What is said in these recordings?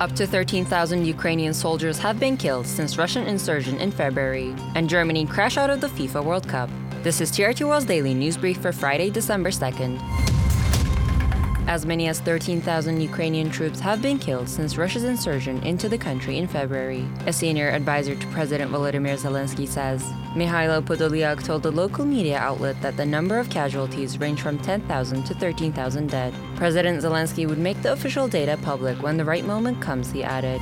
Up to 13,000 Ukrainian soldiers have been killed since Russian insurgent in February, and Germany crashed out of the FIFA World Cup. This is TRT World's daily news brief for Friday, December 2nd. As many as 13,000 Ukrainian troops have been killed since Russia's incursion into the country in February, a senior advisor to President Volodymyr Zelensky says. Mikhailo Podolyak told the local media outlet that the number of casualties range from 10,000 to 13,000 dead. President Zelensky would make the official data public when the right moment comes, he added.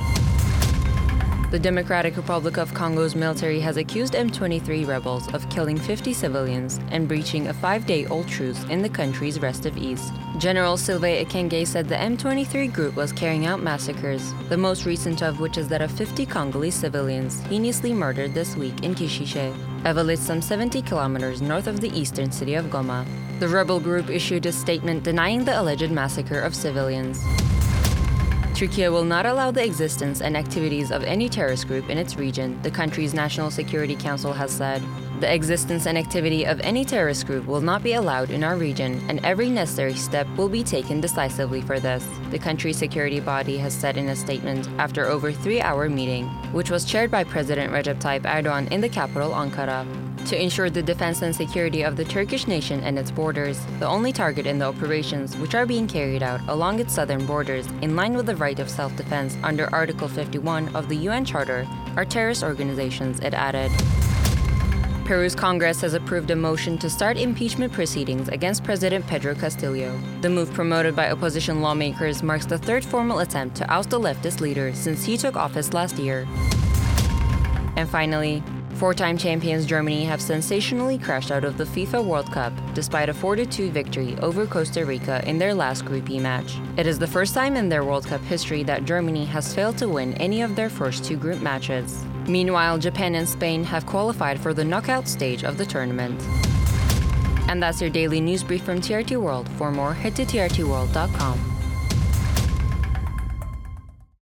The Democratic Republic of Congo's military has accused M23 rebels of killing 50 civilians and breaching a five day old truce in the country's restive east. General Sylvain Ekenge said the M23 group was carrying out massacres, the most recent of which is that of 50 Congolese civilians heinously murdered this week in Kishishe, a village some 70 kilometers north of the eastern city of Goma. The rebel group issued a statement denying the alleged massacre of civilians. Turkey will not allow the existence and activities of any terrorist group in its region, the country's National Security Council has said. The existence and activity of any terrorist group will not be allowed in our region, and every necessary step will be taken decisively for this, the country's security body has said in a statement after over three-hour meeting, which was chaired by President Recep Tayyip Erdogan in the capital Ankara. To ensure the defense and security of the Turkish nation and its borders, the only target in the operations which are being carried out along its southern borders in line with the right of self-defense under Article 51 of the UN Charter are terrorist organizations, it added. Peru's Congress has approved a motion to start impeachment proceedings against President Pedro Castillo. The move promoted by opposition lawmakers marks the third formal attempt to oust the leftist leader since he took office last year. And finally, Four time champions Germany have sensationally crashed out of the FIFA World Cup despite a 4 2 victory over Costa Rica in their last Group E match. It is the first time in their World Cup history that Germany has failed to win any of their first two group matches. Meanwhile, Japan and Spain have qualified for the knockout stage of the tournament. And that's your daily news brief from TRT World. For more, head to trtworld.com.